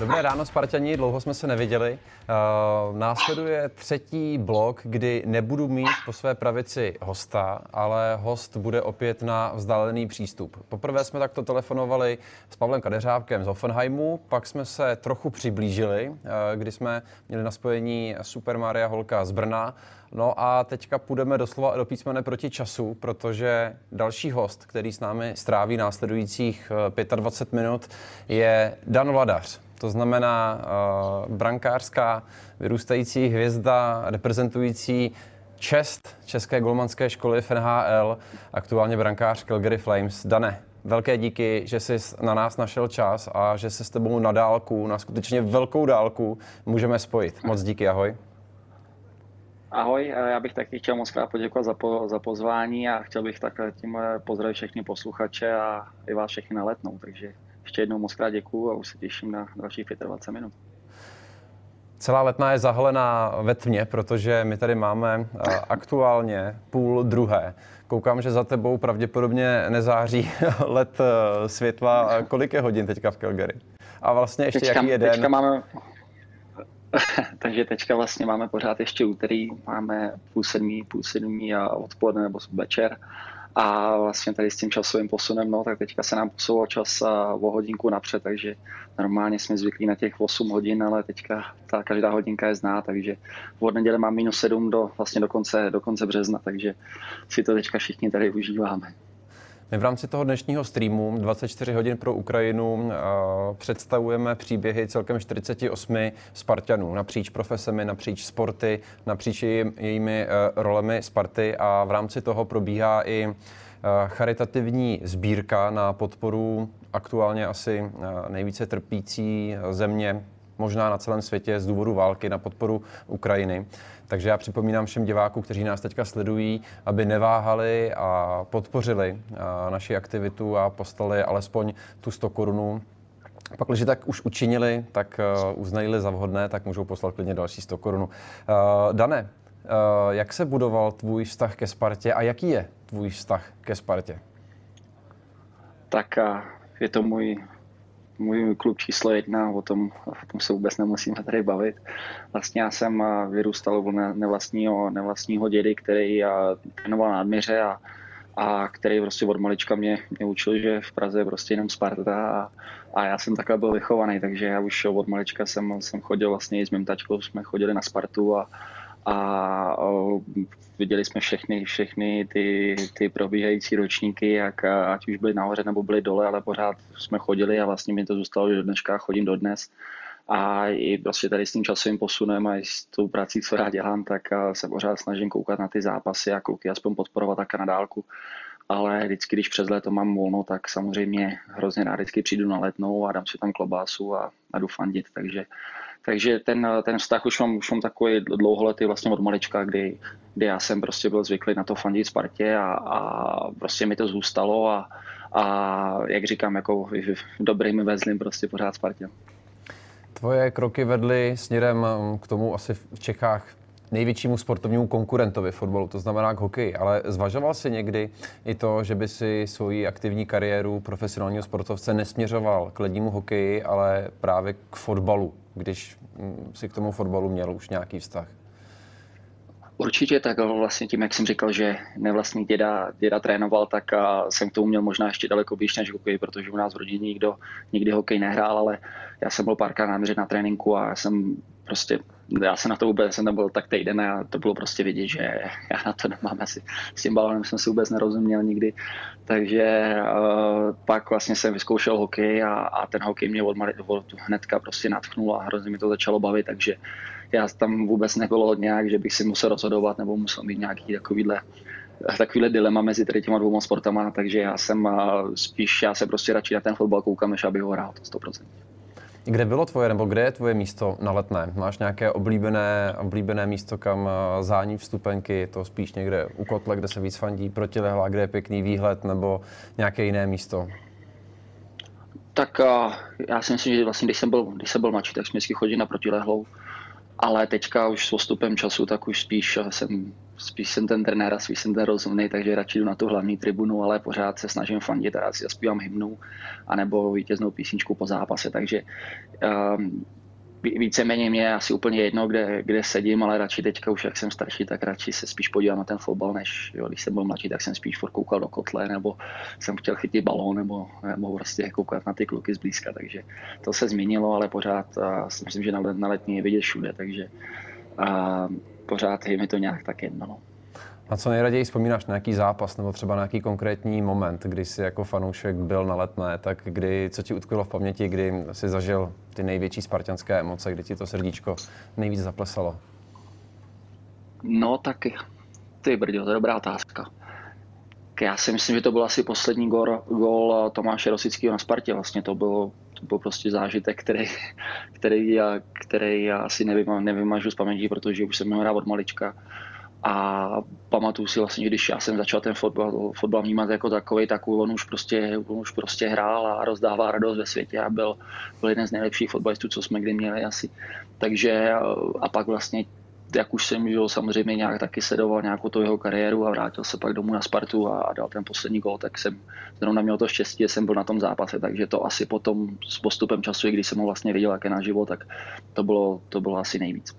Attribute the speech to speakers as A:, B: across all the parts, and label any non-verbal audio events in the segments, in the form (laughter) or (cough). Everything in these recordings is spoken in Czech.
A: Dobré ráno, Spartani, dlouho jsme se neviděli. Uh, následuje třetí blok, kdy nebudu mít po své pravici hosta, ale host bude opět na vzdálený přístup. Poprvé jsme takto telefonovali s Pavlem Kadeřávkem z Offenheimu, pak jsme se trochu přiblížili, uh, kdy jsme měli na spojení Super Maria Holka z Brna. No a teďka půjdeme doslova do písmene proti času, protože další host, který s námi stráví následujících 25 minut, je Dan Vladař. To znamená uh, brankářská vyrůstající hvězda reprezentující čest České golmanské školy v NHL, aktuálně brankář Calgary Flames. Dane, velké díky, že jsi na nás našel čas a že se s tebou na dálku, na skutečně velkou dálku můžeme spojit. Moc díky, ahoj.
B: Ahoj, já bych taky chtěl moc krát poděkovat za, po, za pozvání a chtěl bych takhle tím eh, pozdravit všechny posluchače a i vás všechny na letnou, takže ještě jednou moc krát děkuju a už se těším na dalších 25 minut.
A: Celá letná je zahalená ve tmě, protože my tady máme eh, aktuálně půl druhé. Koukám, že za tebou pravděpodobně nezáří (laughs) let eh, světla. Kolik je hodin teďka v Calgary? A vlastně ještě teďka, jaký je den?
B: Teďka máme, (laughs) takže teďka vlastně máme pořád ještě úterý, máme půl sedmí, půl sedmí a odpoledne nebo večer. A vlastně tady s tím časovým posunem, no, tak teďka se nám posouval čas o hodinku napřed, takže normálně jsme zvyklí na těch 8 hodin, ale teďka ta každá hodinka je zná, takže od neděle mám minus 7 do, vlastně do konce, do konce března, takže si to teďka všichni tady užíváme.
A: My v rámci toho dnešního streamu 24 hodin pro Ukrajinu představujeme příběhy celkem 48 Spartanů napříč profesemi, napříč sporty, napříč jejími e, rolemi Sparty a v rámci toho probíhá i e, charitativní sbírka na podporu aktuálně asi e, nejvíce trpící země možná na celém světě z důvodu války na podporu Ukrajiny. Takže já připomínám všem divákům, kteří nás teďka sledují, aby neváhali a podpořili naši aktivitu a postali alespoň tu 100 korunů pak, když tak už učinili, tak uh, uznají za vhodné, tak můžou poslat klidně další 100 korun. Uh, Dane, jak se budoval tvůj vztah ke Spartě a jaký je tvůj vztah ke Spartě?
B: Tak je to můj můj klub číslo jedna, o tom, o tom se vůbec nemusíme tady bavit. Vlastně já jsem vyrůstal u nevlastního, nevlastního dědy, který trénoval na Admiře a, a který prostě od malička mě, mě učil, že v Praze je prostě jenom Sparta a, a já jsem takhle byl vychovaný, takže já už od malička jsem, jsem chodil vlastně i s mým tačkou, jsme chodili na Spartu a, a viděli jsme všechny, všechny ty, ty probíhající ročníky, jak ať už byly nahoře nebo byly dole, ale pořád jsme chodili a vlastně mi to zůstalo, do dneška chodím dodnes. A i prostě tady s tím časovým posunem a i s tou prací, co já dělám, tak se pořád snažím koukat na ty zápasy a kluky aspoň podporovat tak na dálku. Ale vždycky, když přes léto mám volno, tak samozřejmě hrozně rád vždycky přijdu na letnou a dám si tam klobásu a, a jdu fandit. Takže takže ten, ten vztah už mám, už mám takový dlouholetý vlastně od malička, kdy, kdy já jsem prostě byl zvyklý na to fandit Spartě a, a prostě mi to zůstalo a, a jak říkám, jako dobrým vezlím prostě pořád Spartě.
A: Tvoje kroky vedly směrem k tomu asi v Čechách největšímu sportovnímu konkurentovi fotbalu, to znamená k hokeji. Ale zvažoval jsi někdy i to, že by si svoji aktivní kariéru profesionálního sportovce nesměřoval k lednímu hokeji, ale právě k fotbalu, když mm, si k tomu fotbalu měl už nějaký vztah?
B: Určitě tak vlastně tím, jak jsem říkal, že nevlastní děda, děda trénoval, tak jsem k tomu měl možná ještě daleko blíž než hokej, protože u nás v rodině nikdo nikdy hokej nehrál, ale já jsem byl párkrát náměřit na tréninku a já jsem prostě já se na to vůbec jsem nebyl tak týden a to bylo prostě vidět, že já na to nemám asi. S tím balonem jsem si vůbec nerozuměl nikdy. Takže uh, pak vlastně jsem vyzkoušel hokej a, a ten hokej mě od, od hnedka prostě natchnul a hrozně mi to začalo bavit, takže já tam vůbec nebylo nějak, že bych si musel rozhodovat nebo musel mít nějaký takovýhle takovýhle dilema mezi tady těma dvouma sportama, takže já jsem uh, spíš, já se prostě radši na ten fotbal koukám, než abych ho hrál, to 100%.
A: Kde bylo tvoje, nebo kde je tvoje místo na letné? Máš nějaké oblíbené, oblíbené místo, kam eh, zání vstupenky? To spíš někde u kotle, kde se víc fandí, protilehla, kde je pěkný výhled, nebo nějaké jiné místo?
B: Tak uh, já si myslím, že vlastně, když jsem byl, když jsem byl mladší, tak jsme vždycky chodili na protilehlou. Ale teďka už s postupem času, tak už spíš jsem, spíš jsem ten trenér a spíš jsem ten rozumný, takže radši jdu na tu hlavní tribunu, ale pořád se snažím fandit a si zaspívám hymnu, anebo vítěznou písničku po zápase, takže um, víceméně mě je asi úplně jedno, kde, kde sedím, ale radši teďka už jak jsem starší, tak radši se spíš podívám na ten fotbal, než jo, když jsem byl mladší, tak jsem spíš furt koukal do kotle, nebo jsem chtěl chytit balón, nebo, nebo prostě koukat na ty kluky zblízka, takže to se změnilo, ale pořád a si myslím, že na, na letní je vidět všude, takže a pořád je mi to nějak tak jedno. No.
A: Na co nejraději vzpomínáš na nějaký zápas nebo třeba nějaký konkrétní moment, kdy jsi jako fanoušek byl na letné, tak kdy, co ti utkvělo v paměti, kdy jsi zažil ty největší spartianské emoce, kdy ti to srdíčko nejvíc zaplesalo?
B: No tak ty brďo, to je dobrá otázka. Já si myslím, že to byl asi poslední gol, gol Tomáše Rosického na Spartě. Vlastně to bylo, to byl prostě zážitek, který, který, já, který já asi nevymažu z paměti, protože už jsem ho hrál od malička a pamatuju si vlastně, když já jsem začal ten fotbal, fotbal vnímat jako takový, tak on už prostě, on už prostě hrál a rozdává radost ve světě a byl, byl jeden z nejlepších fotbalistů, co jsme kdy měli asi. Takže a pak vlastně jak už jsem že samozřejmě nějak taky sledoval nějakou tu jeho kariéru a vrátil se pak domů na Spartu a, a dal ten poslední gol, tak jsem zrovna měl to štěstí, že jsem byl na tom zápase, takže to asi potom s postupem času, když jsem ho vlastně viděl jak je naživo, tak to bylo, to bylo asi nejvíc.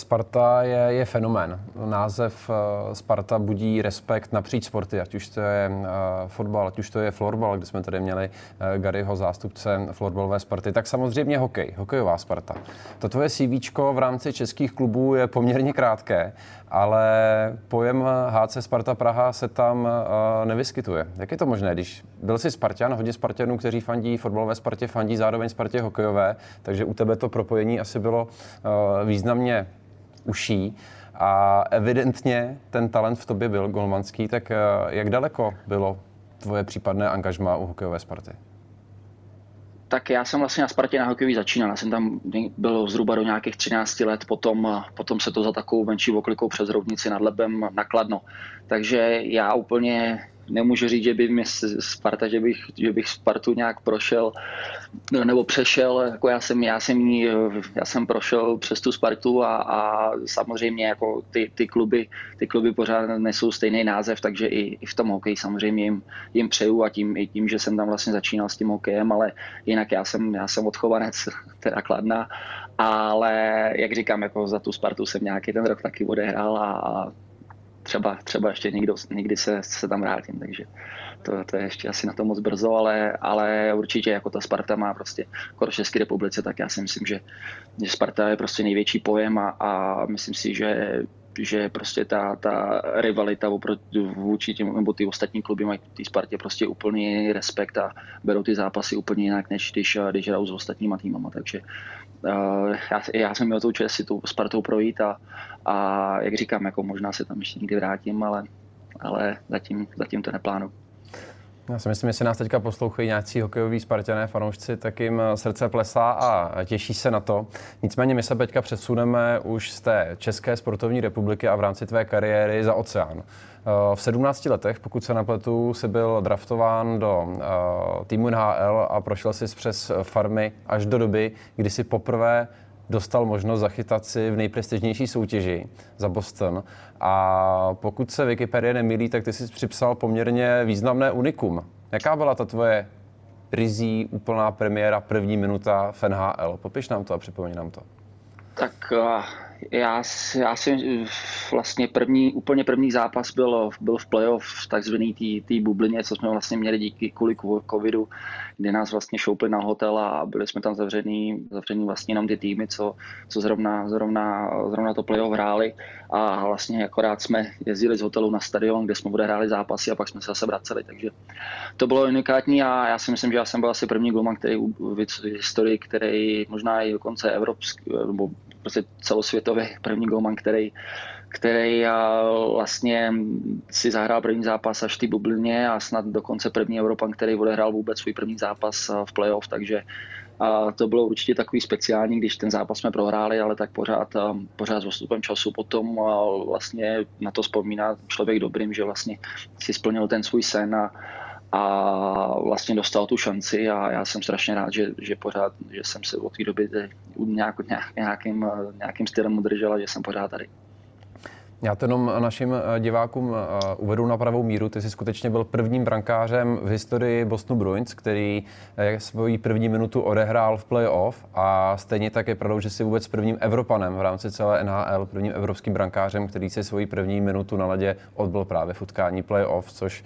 A: Sparta je, je fenomén. Název uh, Sparta budí respekt napříč sporty, ať už to je uh, fotbal, ať už to je florbal, kde jsme tady měli uh, Garyho zástupce florbalové Sparty, tak samozřejmě hokej, hokejová Sparta. To tvoje CV v rámci českých klubů je poměrně krátké, ale pojem HC Sparta Praha se tam nevyskytuje. Jak je to možné, když byl jsi Spartan, hodně Spartanů, kteří fandí fotbalové Spartě, fandí zároveň Spartě hokejové, takže u tebe to propojení asi bylo významně uší a evidentně ten talent v tobě byl golmanský, tak eh, jak daleko bylo tvoje případné angažma u hokejové Sparty?
B: Tak já jsem vlastně na Spartě na hokejový začínal. Já jsem tam byl zhruba do nějakých 13 let, potom, potom se to za takovou menší oklikou přes rovnici nad Lebem nakladno. Takže já úplně nemůžu říct, že by mě Sparta, že bych, že bych Spartu nějak prošel nebo přešel, jako já jsem, já jsem, já jsem prošel přes tu Spartu a, a samozřejmě jako ty, ty, kluby, ty kluby pořád nesou stejný název, takže i, i v tom hokeji samozřejmě jim, jim přeju a tím, i tím, že jsem tam vlastně začínal s tím hokejem, ale jinak já jsem, já jsem odchovanec (laughs) teda Kladna, ale jak říkám, jako za tu Spartu jsem nějaký ten rok taky odehrál a, a třeba, třeba ještě někdo, někdy se, se tam vrátím, takže to, to je ještě asi na to moc brzo, ale, ale určitě jako ta Sparta má prostě v České republice, tak já si myslím, že, že Sparta je prostě největší pojem a, a myslím si, že že prostě ta, ta rivalita oproti, vůči těm, nebo ty ostatní kluby mají ty Spartě prostě úplně respekt a berou ty zápasy úplně jinak, než když, když hrajou s ostatníma týmama, takže já, já jsem měl tu čest si tu Spartou projít a, a jak říkám, jako možná se tam ještě někdy vrátím, ale, ale zatím, zatím to neplánu.
A: Já si myslím, se nás teďka poslouchají nějací hokejoví spartané fanoušci, tak jim srdce plesá a těší se na to. Nicméně my se teďka přesuneme už z té České sportovní republiky a v rámci tvé kariéry za oceán. Eh, v 17 letech, pokud se napletu, si byl draftován do uh, týmu NHL a prošel si přes farmy až do doby, kdy si poprvé dostal možnost zachytat si v nejprestižnější soutěži za Boston. A pokud se Wikipedie nemýlí, tak ty jsi připsal poměrně významné unikum. Jaká byla ta tvoje rizí úplná premiéra, první minuta v NHL? Popiš nám to a připomeň nám to.
B: Tak uh já, já si vlastně první, úplně první zápas byl, byl v playoff v takzvaný té bublině, co jsme vlastně měli díky kvůli covidu, kdy nás vlastně šoupli na hotel a byli jsme tam zavřený, zavřený vlastně jenom ty týmy, co, co zrovna, zrovna, zrovna to playoff hráli. A vlastně akorát jsme jezdili z hotelu na stadion, kde jsme odehráli zápasy a pak jsme se zase vraceli, takže to bylo unikátní a já si myslím, že já jsem byl asi první golman, který v historii, který možná i dokonce evropský, nebo prostě celosvětový první golman, který, který vlastně si zahrál první zápas až té bublině a snad dokonce první Evropan, který odehrál vůbec svůj první zápas v playoff, takže a to bylo určitě takový speciální, když ten zápas jsme prohráli, ale tak pořád, pořád s postupem času potom vlastně na to vzpomíná člověk dobrým, že vlastně si splnil ten svůj sen a, a vlastně dostal tu šanci a já jsem strašně rád, že, že pořád, že jsem se od té doby nějak, nějakým, nějakým stylem udržel a že jsem pořád tady.
A: Já to jenom našim eh, divákům eh, uvedu na pravou míru. Ty jsi skutečně byl prvním brankářem v historii Bostonu Bruins, který eh, svoji první minutu odehrál v playoff a stejně tak je pravdou, že jsi vůbec prvním Evropanem v rámci celé NHL, prvním evropským brankářem, který si svoji první minutu na ledě odbyl právě v utkání playoff, což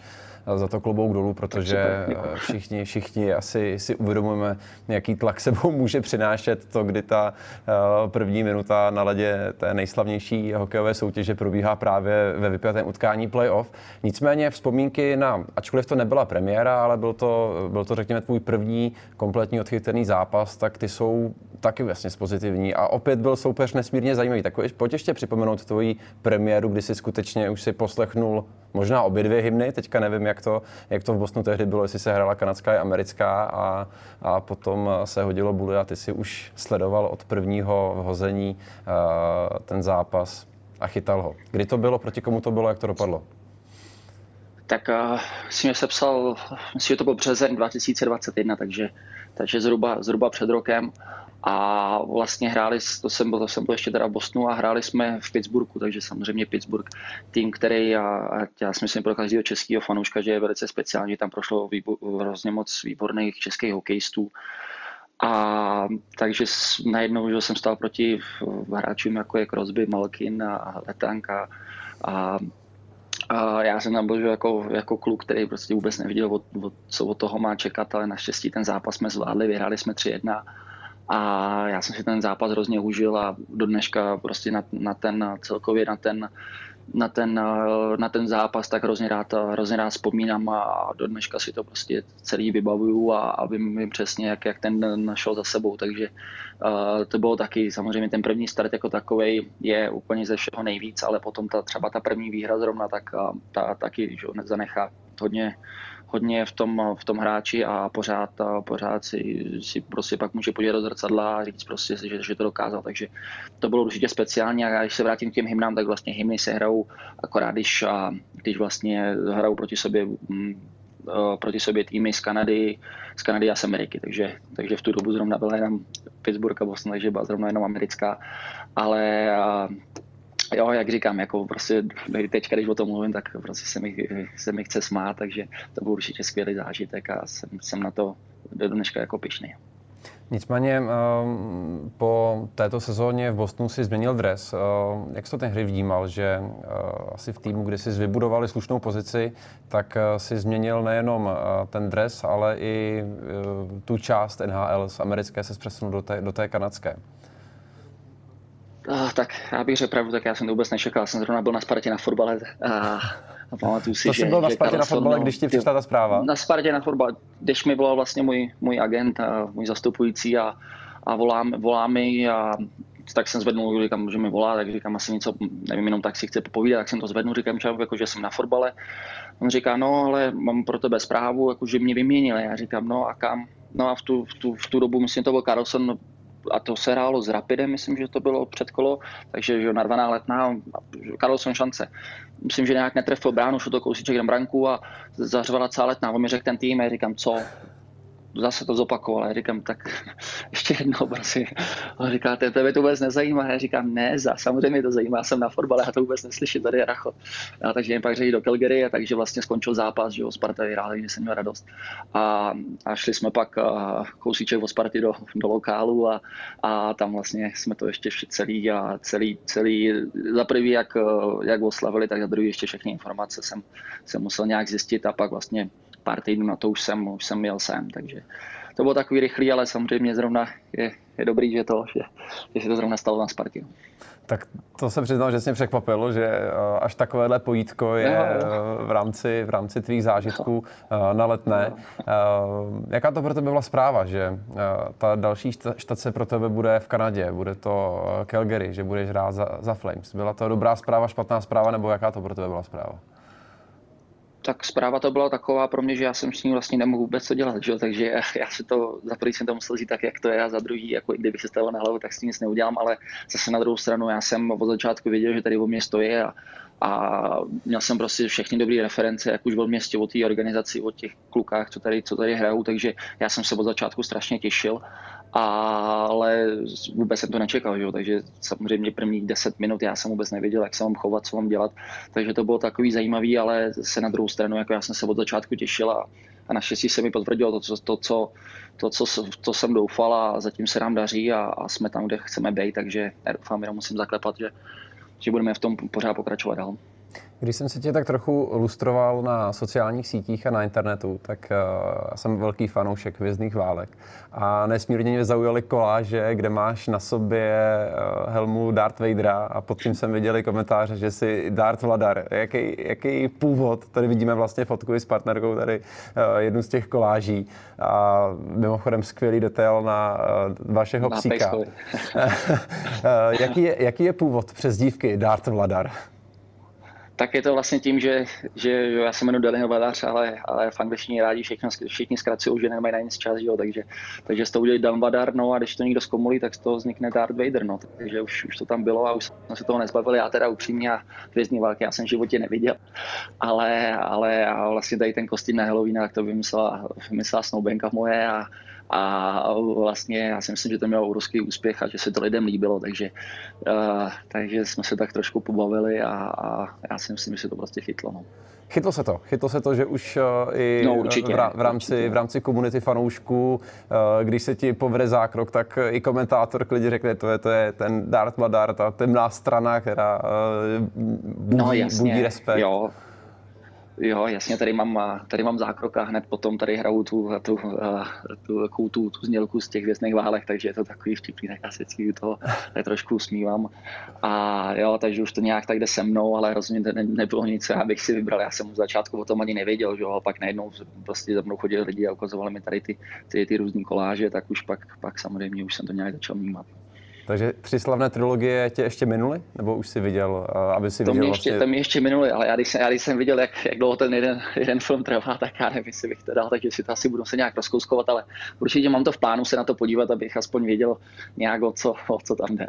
A: za to klobouk dolů, protože všichni, všichni asi si uvědomujeme, jaký tlak sebou (laughs) může přinášet to, kdy ta eh, první minuta na ledě té nejslavnější hokejové soutěže probíhá právě ve vypjatém utkání playoff. Nicméně vzpomínky na, ačkoliv to nebyla premiéra, ale byl to, byl to řekněme tvůj první kompletní odchytený zápas, tak ty jsou taky vlastně pozitivní. A opět byl soupeř nesmírně zajímavý. Tak pojď ještě připomenout tvoji premiéru, kdy si skutečně už si poslechnul možná obě dvě hymny, teďka nevím, jak to, jak to v Bosnu tehdy bylo, jestli se hrála kanadská i americká a, a potom se hodilo buly a ty si už sledoval od prvního hození uh, ten zápas a chytal ho. Kdy to bylo, proti komu to bylo, jak to dopadlo?
B: Tak uh, si mě sepsal, myslím, že to byl březen 2021, takže, takže zhruba, zhruba před rokem a vlastně hráli, to jsem byl, to jsem byl ještě teda v Bostonu a hráli jsme v Pittsburghu, takže samozřejmě Pittsburgh, tým, který já, já si myslím pro každého českého fanouška, že je velice speciální, tam prošlo hrozně moc výborných českých hokejistů. A takže najednou že jsem stál proti hráčům jako je Crosby, Malkin a Letanka a a já jsem tam byl že jako, jako kluk, který prostě vůbec neviděl, od, od, co od toho má čekat, ale naštěstí ten zápas jsme zvládli, vyhráli jsme 3-1 a já jsem si ten zápas hrozně užil a do dneška prostě na, na ten celkově na ten na ten, na ten zápas tak hrozně rád, hrozně rád vzpomínám a do dneška si to prostě celý vybavuju a, a vím, vím přesně, jak, jak ten našel za sebou, takže uh, to bylo taky, samozřejmě ten první start jako takový je úplně ze všeho nejvíc, ale potom ta, třeba ta první výhra zrovna, tak ta taky že, zanechá hodně, hodně v tom, v tom hráči a pořád, pořád si, si prostě pak může podívat do zrcadla a říct prostě, že, že to dokázal. Takže to bylo určitě speciální a když se vrátím k těm hymnám, tak vlastně hymny se hrajou akorát, když, a, když vlastně hrajou proti sobě mm, proti sobě týmy z Kanady, z Kanady a z Ameriky, takže, takže v tu dobu zrovna byla jenom Pittsburgh a Boston, takže byla zrovna jenom americká, ale (laughs) jo, jak říkám, jako prostě teď, když o tom mluvím, tak prostě se mi, se mi chce smát, takže to byl určitě skvělý zážitek a jsem, jsem na to do dneška jako pišný.
A: Nicméně ehm, po této sezóně v Bostonu si změnil dres. Ehm, jak jsi to ten hry vnímal, že eh, asi v týmu, kde si vybudovali slušnou pozici, tak eh, si změnil nejenom eh, ten dres, ale i tu část NHL z americké se přesunul do té, do té kanadské?
B: Uh, tak já bych řekl pravdu, tak já jsem to vůbec nečekal. Já jsem zrovna byl na Spartě na fotbale a, a pamatuju si,
A: to
B: že...
A: jsi byl na Spartě na fotbale, když ti přišla ta zpráva?
B: Na Spartě na fotbale, když mi volal vlastně můj, můj agent, a můj zastupující a, a volá, volá mi a tak jsem zvednul, říkám, že mi volá, tak říkám asi něco, nevím, jenom tak si chce popovídat, tak jsem to zvednul, říkám čau, jako, že jsem na fotbale. On říká, no, ale mám pro tebe zprávu, jako, že mě vyměnili. Já říkám, no a kam? No a v tu, v tu, v tu dobu, myslím, to byl Carlson, a to se hrálo s Rapidem, myslím, že to bylo předkolo, takže že narvaná letná, Carlson šance. Myslím, že nějak netrefil bránu, šel to kousíček na branku a zařvala celá letná. On mi řekl ten tým, já říkám, co, zase to zopakoval. Já říkám, tak (laughs) ještě jednou, prosím. On říká, tebe to vůbec nezajímá. Já říkám, ne, za, samozřejmě to zajímá, jsem na fotbale, já to vůbec neslyším, tady je Racho. A takže jen pak řekli do Calgary, a takže vlastně skončil zápas, že jo, Sparta vyhráli, že jsem měl radost. A, a šli jsme pak a, kousíček o Sparty do, do lokálu a, a, tam vlastně jsme to ještě celý a celý, celý, za prvý jak, jak oslavili, tak za druhý ještě všechny informace jsem, jsem musel nějak zjistit a pak vlastně pár týdnů na to už jsem, už jsem měl sem, takže to bylo takový rychlý, ale samozřejmě zrovna je, je dobrý, že to, že, že se to zrovna stalo na Spartě. No.
A: Tak to se přiznal, že jsi mě překvapilo, že eh, až takovéhle pojítko je no, no. v rámci, v rámci tvých zážitků no. na letné. No. Jaká to pro tebe byla zpráva, že ta další štace pro tebe bude v Kanadě, bude to Calgary, že budeš hrát za, za Flames. Byla to dobrá zpráva, špatná zpráva, nebo jaká to pro tebe byla zpráva?
B: Tak zpráva to byla taková pro mě, že já jsem s ní vlastně nemohl vůbec co dělat, že? takže já si to, za prvý jsem to musel říct tak, jak to je a za druhý, jako kdyby se stalo na hlavu, tak s tím nic neudělám, ale zase na druhou stranu já jsem od začátku věděl, že tady o mě stojí a, a měl jsem prostě všechny dobré reference, jak už byl městě o té organizaci, o těch klukách, co tady, co tady hrajou, takže já jsem se od začátku strašně těšil ale vůbec jsem to nečekal, že? takže samozřejmě prvních 10 minut já jsem vůbec nevěděl, jak se mám chovat, co mám dělat, takže to bylo takový zajímavý, ale se na druhou stranu, jako já jsem se od začátku těšil a, a naštěstí se mi potvrdilo to, co, to, co, to, co, to jsem doufal a zatím se nám daří a, a jsme tam, kde chceme být, takže doufám, jenom musím zaklepat, že, že budeme v tom pořád pokračovat dál.
A: Když jsem se tě tak trochu lustroval na sociálních sítích a na internetu, tak uh, jsem velký fanoušek Hvězdných válek. A nesmírně mě zaujaly koláže, kde máš na sobě uh, helmu Darth Vadera a pod tím jsem viděl komentáře, že jsi Darth Vladar. Jaký, jaký původ? Tady vidíme vlastně fotku i s partnerkou, tady uh, jednu z těch koláží. A mimochodem skvělý detail na uh, vašeho na psíka. (laughs) jaký, je, jaký je původ přes dívky Darth Vladar?
B: Tak je to vlastně tím, že, že já se jmenuji Delino Vadař, ale, ale v angličtině rádi všechno, všichni zkracují, že nemají na nic čas, jo, takže, takže toho udělají Dan Vadar, no a když to někdo zkomolí, tak z toho vznikne Darth Vader, no, takže už, už to tam bylo a už jsme se toho nezbavili, já teda upřímně a hvězdní války já jsem v životě neviděl, ale, ale a vlastně tady ten kostým na Halloween, tak to vymyslela, vymyslela Snowbanka moje a, a vlastně já si myslím, že to mělo obrovský úspěch a že se to lidem líbilo, takže, uh, takže jsme se tak trošku pobavili a, a já si myslím, že se to prostě chytlo. No.
A: Chytlo se to. Chytlo se to, že už uh, i no, určitě, v, v, rámci, určitě. v rámci komunity fanoušků, uh, když se ti povede zákrok, tak i komentátor klidně řekne, to je, to je ten Darth Vader, ta temná strana, která uh, budí, no, jasně, budí respekt.
B: Jo, Jo, jasně, tady mám, tady mám zákrok a hned potom tady hraju tu, tu, tu, tu, tu, tu znělku z těch věcných válek, takže je to takový vtipný, tak já se toho (laughs) tak trošku usmívám. A jo, takže už to nějak tak jde se mnou, ale rozhodně to ne, nebylo nic, já bych si vybral, já jsem v začátku o tom ani nevěděl, že jo, pak najednou prostě za mnou chodili lidi a ukazovali mi tady ty, ty, ty různé koláže, tak už pak, pak samozřejmě už jsem to nějak začal vnímat.
A: Takže tři slavné trilogie tě ještě minuly? Nebo už si viděl, eh, aby si
B: to
A: viděl
B: mě ještě,
A: vlastně...
B: To mě ještě minuly, ale já když jsem, já když jsem viděl, jak, jak dlouho ten jeden, jeden film trvá, (laughs) tak já nevím, jestli bych to dal, takže si to asi budu se nějak rozkouskovat, ale určitě mám to v plánu se na to podívat, abych aspoň věděl nějak o co, o co tam jde.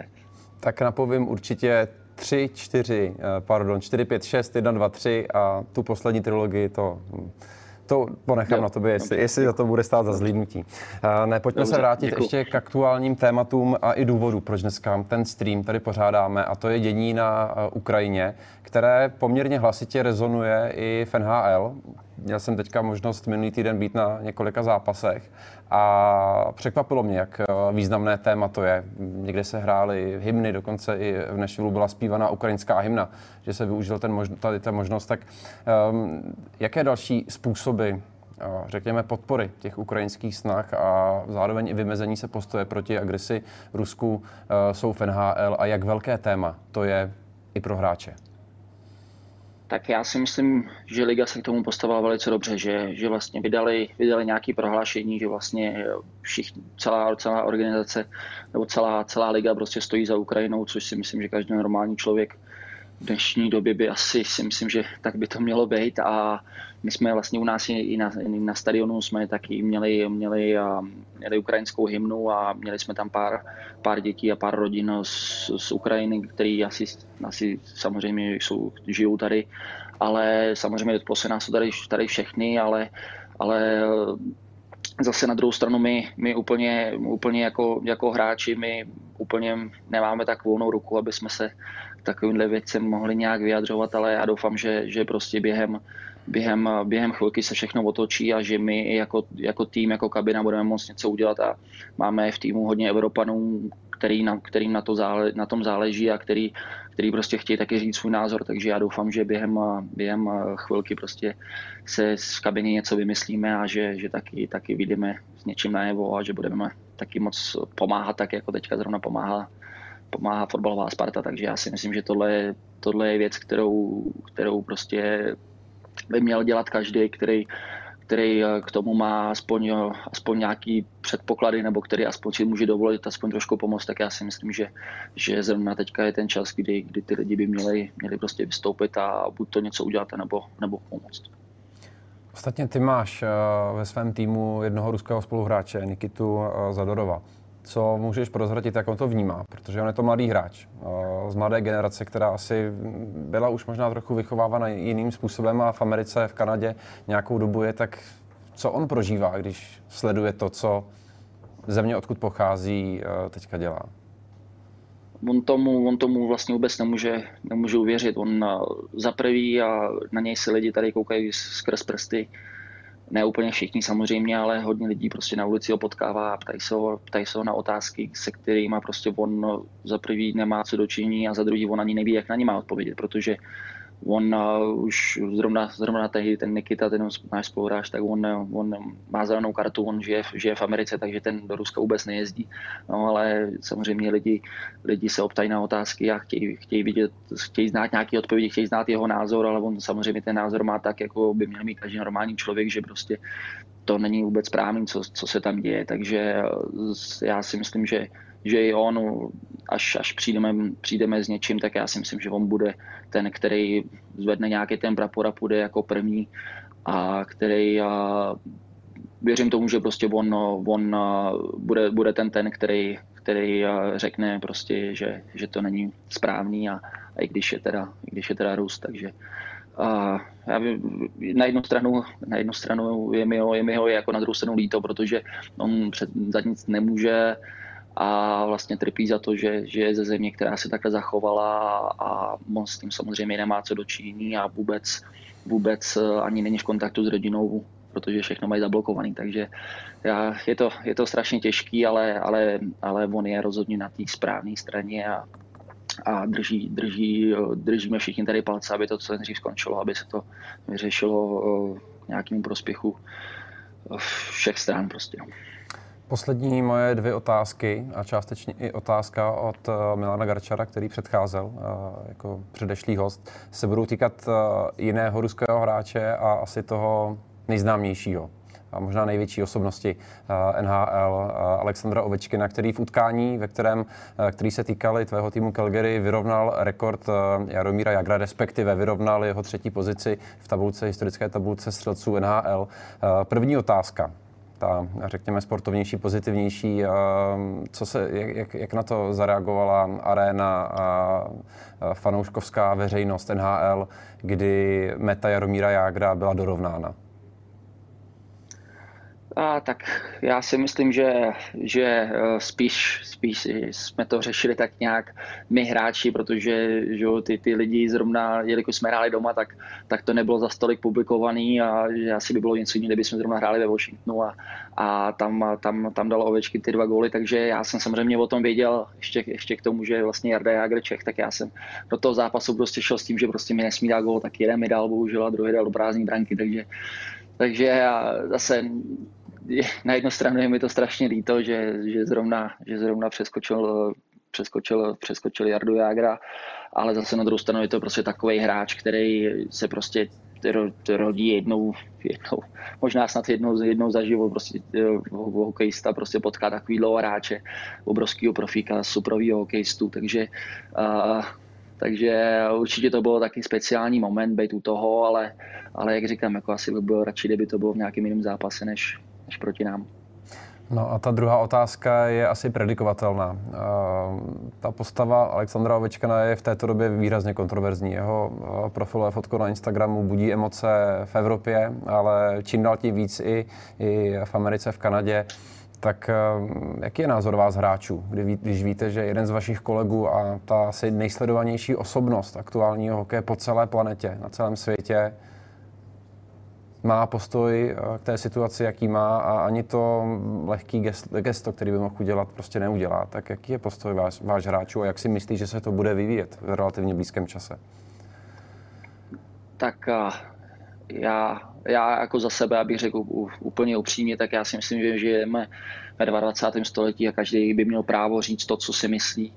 A: Tak napovím určitě 3, 4, eh, pardon, 4, 5, 6, 1, 2, 3 a tu poslední trilogii to hm, to ponechám jo, na tobě, jestli, jestli za to bude stát za zlídnutí. Uh, ne, pojďme dobře, se vrátit děkuji. ještě k aktuálním tématům a i důvodu, proč dneska ten stream tady pořádáme, a to je dění na uh, Ukrajině, které poměrně hlasitě rezonuje i v NHL. Měl jsem teďka možnost minulý týden být na několika zápasech a překvapilo mě, jak eh, významné téma to je. Někde se hrály hymny, dokonce i v Nashville byla zpívaná ukrajinská hymna, že se využil ten možno, tady ta možnost. Tak um, jaké další způsoby eh, řekněme, podpory těch ukrajinských snah a zároveň i vymezení se postoje proti agresi Rusku eh, jsou v NHL a jak velké téma to je i pro hráče?
B: Tak já si myslím, že Liga se k tomu postavila velice dobře, že, že vlastně vydali, vydali nějaké prohlášení, že vlastně všichni, celá, celá organizace nebo celá, celá Liga prostě stojí za Ukrajinou, což si myslím, že každý normální člověk v dnešní době by asi si myslím, že tak by to mělo být a my jsme vlastně u nás i na, i na stadionu jsme taky měli, měli, měli ukrajinskou hymnu a měli jsme tam pár, pár dětí a pár rodin z, z Ukrajiny, který asi, asi samozřejmě jsou, žijou tady, ale samozřejmě dotklo nás tady, tady všechny, ale, ale zase na druhou stranu my, my úplně, úplně jako, jako hráči, my úplně nemáme tak volnou ruku, aby jsme se takovýmhle věcem mohli nějak vyjadřovat, ale já doufám, že, že prostě během, během, během chvilky se všechno otočí a že my jako, jako tým, jako kabina budeme moct něco udělat a máme v týmu hodně Evropanů, který na, kterým na, to zále, na tom záleží a který, který prostě chtějí taky říct svůj názor, takže já doufám, že během, během chvilky prostě se v kabině něco vymyslíme a že, že taky, taky vidíme s něčím najevo a že budeme taky moc pomáhat, tak jako teďka zrovna pomáhá pomáhá fotbalová Sparta, takže já si myslím, že tohle, tohle je věc, kterou, kterou prostě by měl dělat každý, který, který eh, k tomu má aspoň, eh, aspoň nějaký předpoklady, nebo který aspoň si může dovolit aspoň trošku pomoct, tak já si myslím, že, že zrovna teďka je ten čas, kdy, kdy ty lidi by měli, měli prostě vystoupit a buď to něco udělat, nebo, nebo pomoct.
A: Ostatně ty máš ve svém týmu jednoho ruského spoluhráče, Nikitu Zadorova. Co můžeš prozradit, jak on to vnímá? Protože on je to mladý hráč z mladé generace, která asi byla už možná trochu vychovávána jiným způsobem a v Americe, v Kanadě nějakou dobu je, tak co on prožívá, když sleduje to, co země, odkud pochází, teďka dělá?
B: On tomu, on tomu vlastně vůbec nemůže, nemůže uvěřit. On za prvý a na něj se lidi tady koukají skrz prsty. Ne úplně všichni samozřejmě, ale hodně lidí prostě na ulici ho potkává a ptají se ho, ptají se ho na otázky, se kterými prostě on za prvý nemá co dočinění a za druhý on ani neví, jak na ně má odpovědět, protože on uh, už zrovna, zrovna tehdy ten Nikita, ten náš spoluhráč, tak on, on má zelenou kartu, on žije, žije v Americe, takže ten do Ruska vůbec nejezdí. No ale samozřejmě lidi, lidi se optají na otázky a chtějí, chtějí vidět, chtějí znát nějaké odpovědi, chtějí znát jeho názor, ale on samozřejmě ten názor má tak, jako by měl mít každý normální člověk, že prostě to není vůbec správný, co, co se tam děje. Takže já si myslím, že že i on, až, až přijdeme, přijdeme s něčím, tak já si myslím, že on bude ten, který zvedne nějaký ten prapor a půjde jako první a který a věřím tomu, že prostě on, on bude, bude ten ten, který, který řekne prostě, že, že to není správný a, a i když je teda, i když je teda růst, takže a já vím, na jednu stranu, na jednu stranu je mi ho, je mi ho jako na druhou stranu líto, protože on před, za nic nemůže, a vlastně trpí za to, že, že je ze země, která se takhle zachovala a on s tím samozřejmě nemá co dočinění a vůbec, vůbec eh, ani není v kontaktu s rodinou, protože všechno mají zablokovaný, takže já, je, to, je to strašně těžký, ale, ale, ale on je rozhodně na té správné straně a, a drží, drží, držíme všichni tady palce, aby to co nejdřív skončilo, aby se to vyřešilo eh, nějakému prospěchu eh, všech stran prostě.
A: Poslední moje dvě otázky a částečně i otázka od eh, Milana Garčara, který předcházel eh, jako předešlý host, se budou týkat eh, jiného ruského hráče a asi toho nejznámějšího a možná největší osobnosti NHL Alexandra Ovečkina, který v utkání, ve kterém, který se týkal tvého týmu Calgary, vyrovnal rekord Jaromíra Jagra, respektive vyrovnal jeho třetí pozici v tabulce, historické tabulce střelců NHL. První otázka ta, řekněme, sportovnější, pozitivnější. Co se, jak, jak na to zareagovala arena a fanouškovská veřejnost NHL, kdy meta Jaromíra Jágra byla dorovnána?
B: A tak já si myslím, že, že eh, spíš, spíš jsme to řešili tak nějak my hráči, protože že ty, ty lidi zrovna, jelikož jsme hráli doma, tak, tak to nebylo za stolik publikovaný a že asi by bylo něco jiného, kdyby jsme zrovna hráli ve Washingtonu a, a tam, tam, tam dalo ovečky ty dva góly, takže já jsem samozřejmě o tom věděl, ještě, ještě k tomu, že vlastně Jarda Jager Čech, tak já jsem do toho zápasu prostě šel s tím, že prostě mi nesmí dát gól, tak jeden mi dal bohužel a druhý dal do prázdní branky, takže takže já zase na jednu stranu je mi to strašně líto, že, že, zrovna, že zrovna přeskočil, přeskočil, přeskočil Jardu Jágra, ale zase na druhou stranu je to prostě takový hráč, který se prostě rodí jednou, jednou možná snad jednou, jednou za život, prostě eh, hokejista prostě potká takový hráče, obrovského profíka, suprovýho hokejistu, takže uh, takže určitě to bylo taky speciální moment být u toho, ale, ale jak říkám, jako asi by bylo radši, kdyby to bylo v nějakém jiném zápase, než, než proti nám.
A: No a ta druhá otázka je asi predikovatelná. Ta postava Alexandra Ovečkana je v této době výrazně kontroverzní. Jeho profilové fotko na Instagramu budí emoce v Evropě, ale čím dál tím víc i, i v Americe, v Kanadě. Tak jaký je názor vás hráčů, kdy, když víte, že jeden z vašich kolegů a ta asi nejsledovanější osobnost aktuálního hokeje po celé planetě, na celém světě, má postoj eh, k té situaci, jaký má a ani to lehký gesto, který by mohl udělat, prostě neudělá. Tak jaký je postoj váš, váš hráčů a jak si myslí, že se to bude vyvíjet v relativně blízkém čase?
B: Tak eh, já, já jako za sebe, abych řekl úplně upřímně, tak já si myslím, že žijeme ve 22. století a každý by měl právo říct to, co si myslí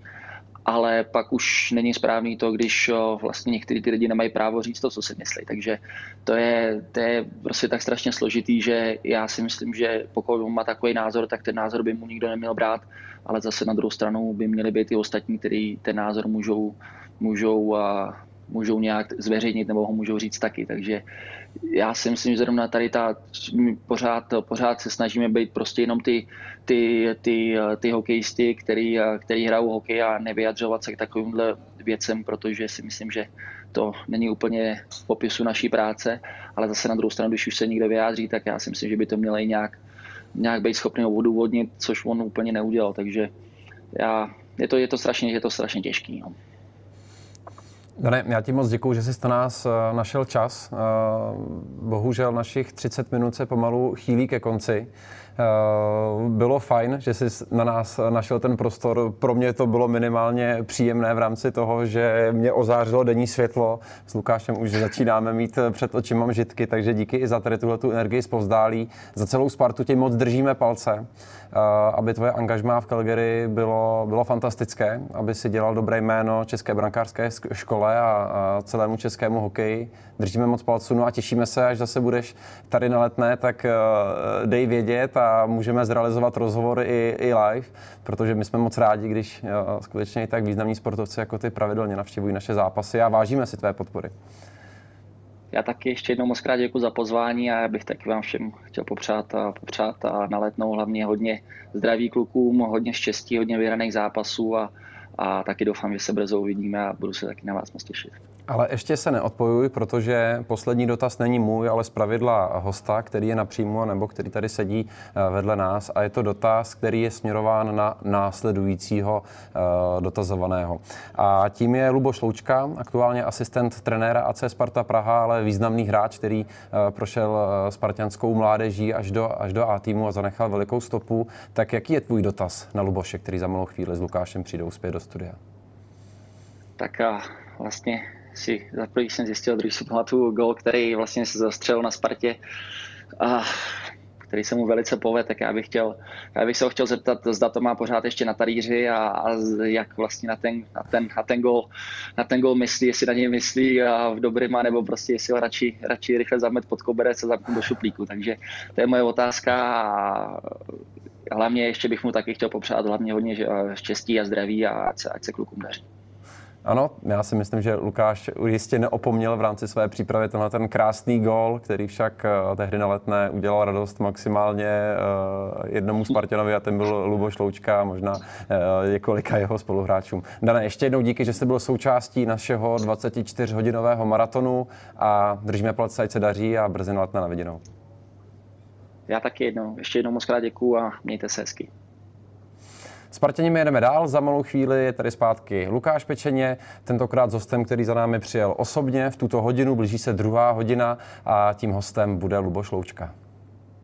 B: ale pak už není správný to, když vlastně někteří ty lidi nemají právo říct to, co si myslí. Takže to je, to je prostě tak strašně složitý, že já si myslím, že pokud má takový názor, tak ten názor by mu nikdo neměl brát, ale zase na druhou stranu by měli být i ostatní, kteří ten názor můžou, můžou můžou nějak zveřejnit nebo ho můžou říct taky. Takže já si myslím, že zrovna tady ta, my pořád, pořád se snažíme být prostě jenom ty, ty, ty, ty hokejisty, který, který hrajou hokej a nevyjadřovat se k takovýmhle věcem, protože si myslím, že to není úplně v popisu naší práce, ale zase na druhou stranu, když už se někdo vyjádří, tak já si myslím, že by to mělo i nějak, nějak být schopný odůvodnit, což on úplně neudělal, takže já, je, to, je, to strašně, je to strašně těžký. No.
A: Dane, já ti moc děkuji, že jsi na nás eh, našel čas. Eh, bohužel našich 30 minut se pomalu chýlí ke konci. Eh, bylo fajn, že jsi na nás našel ten prostor. Pro mě to bylo minimálně příjemné v rámci toho, že mě ozářilo denní světlo. S Lukášem už začínáme mít před očima žitky, takže díky i za tady tuhle tu energii zpovzdálí. Za celou Spartu tě moc držíme palce, eh, aby tvoje angažmá v Calgary bylo, bylo fantastické, aby si dělal dobré jméno České brankářské škole a, a celému českému hokeji. Držíme moc palců, no a těšíme se, až zase budeš tady na letné, tak eh, dej vědět a můžeme zrealizovat rozhovory i, i live, protože my jsme moc rádi, když jo, skutečně i tak významní sportovci jako ty pravidelně navštěvují naše zápasy a vážíme si tvé podpory.
B: Já taky ještě jednou moc krát děkuji za pozvání a já bych taky vám všem chtěl popřát a, popřát a na letnou hlavně hodně zdraví klukům, hodně štěstí, hodně vyhraných zápasů a, a taky doufám, že se brzo uvidíme a budu se taky na vás moc těšit.
A: Ale ještě se neodpojuj, protože poslední dotaz není můj, ale z pravidla hosta, který je napřímo nebo který tady sedí eh, vedle nás. A je to dotaz, který je směrován na následujícího uh, dotazovaného. A tím je Luboš Loučka, aktuálně asistent trenéra AC Sparta Praha, ale významný hráč, který uh, prošel spartianskou mládeží až do, až do A týmu a zanechal velikou stopu. Tak jaký je tvůj dotaz na Luboše, který za malou chvíli s Lukášem přijdou zpět do studia?
B: Tak a vlastně si za prvý jsem zjistil, druhý si pamatuju gol, který vlastně se zastřelil na Spartě, a, který se mu velice povedl, tak já bych, chtěl, já bych se ho chtěl zeptat, zda to má pořád ještě na talíři a, a jak vlastně na ten, na, ten, na, ten gol, na ten gol myslí, jestli na něj myslí a v dobrým, nebo prostě jestli ho radši, radši rychle zamet pod koberec a zapnout do šuplíku. Takže to je moje otázka a hlavně ještě bych mu taky chtěl popřát hlavně hodně štěstí a zdraví a ať se, ať se klukům daří.
A: Ano, já si myslím, že Lukáš jistě neopomněl v rámci své přípravy tenhle ten krásný gol, který však uh, tehdy na letné udělal radost maximálně uh, jednomu Spartanovi a ten byl Luboš Loučka a možná uh, několika jeho spoluhráčům. Dane, ještě jednou díky, že jste byl součástí našeho 24-hodinového maratonu a držíme palce, ať se daří a brzy na letné na viděnou.
B: Já taky jednou. Ještě jednou moc krát děkuju a mějte se hezky.
A: Spartěni jedeme dál, za malou chvíli je tady zpátky Lukáš Pečeně, tentokrát s hostem, který za námi přijel osobně v tuto hodinu, blíží se druhá hodina a tím hostem bude Luboš Loučka.